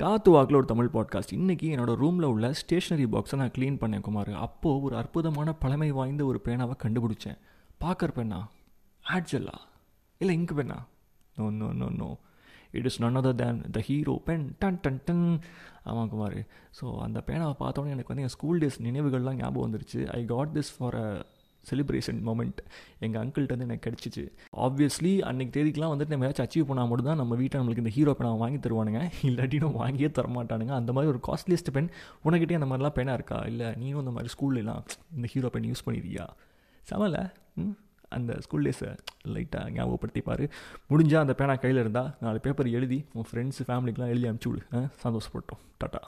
காத்து வாக்கில் ஒரு தமிழ் பாட்காஸ்ட் இன்றைக்கி என்னோடய ரூமில் உள்ள ஸ்டேஷ்னரி பாக்ஸை நான் க்ளீன் பண்ணேன் குமார். அப்போது ஒரு அற்புதமான பழமை வாய்ந்த ஒரு பேனாவை கண்டுபிடிச்சேன். பார்க்கர் பெண்ணா? ஆட்ஜல்லா? இல்லை இங்கு பெண்ணா? No no no no it is none other than the hero pen done done டன். ஆமாம் குமார். ஸோ அந்த பேனாவை பார்த்தோன்னே எனக்கு வந்து என் ஸ்கூல் டேஸ் நினைவுகள்லாம் ஞாபகம் வந்துருச்சு. I got this for a celebration moment எங்கள் அங்கிள்கிட்ட வந்து எனக்கு கிடச்சிச்சு. ஆப்வியஸ்லி அன்றைக்கி தேதிக்கெலாம் வந்துட்டு நம்ம ஏதாச்சும் அச்சீவ் பண்ணால் மட்டும் தான் நம்ம வீட்டை நம்மளுக்கு இந்த ஹீரோ பேனா வாங்கி தருவானுங்க. இல்லாட்டி நம்ம வாங்கியே தரமாட்டானுங்க. அந்த மாதிரி ஒரு காஸ்ட்லியஸ்ட் பென் உனக்கிட்டே அந்த மாதிரிலாம் பெண்ணாக இருக்கா? இல்லை நீனும் இந்த மாதிரி ஸ்கூல்லலாம் இந்த ஹீரோ பென் யூஸ் பண்ணிடுறியா செமல. ம் அந்த ஸ்கூல் டேஸை லைட்டாக ஞாபகப்படுத்திப்பார் முடிஞ்சால் அந்த பேனா கையில் இருந்தால் நாலு பேப்பர் எழுதி உன் ஃப்ரெண்ட்ஸ் ஃபேமிலிக்கெலாம் எழுதி அனுப்பிச்சி விடு. சந்தோஷப்பட்டோம். டாட்டா.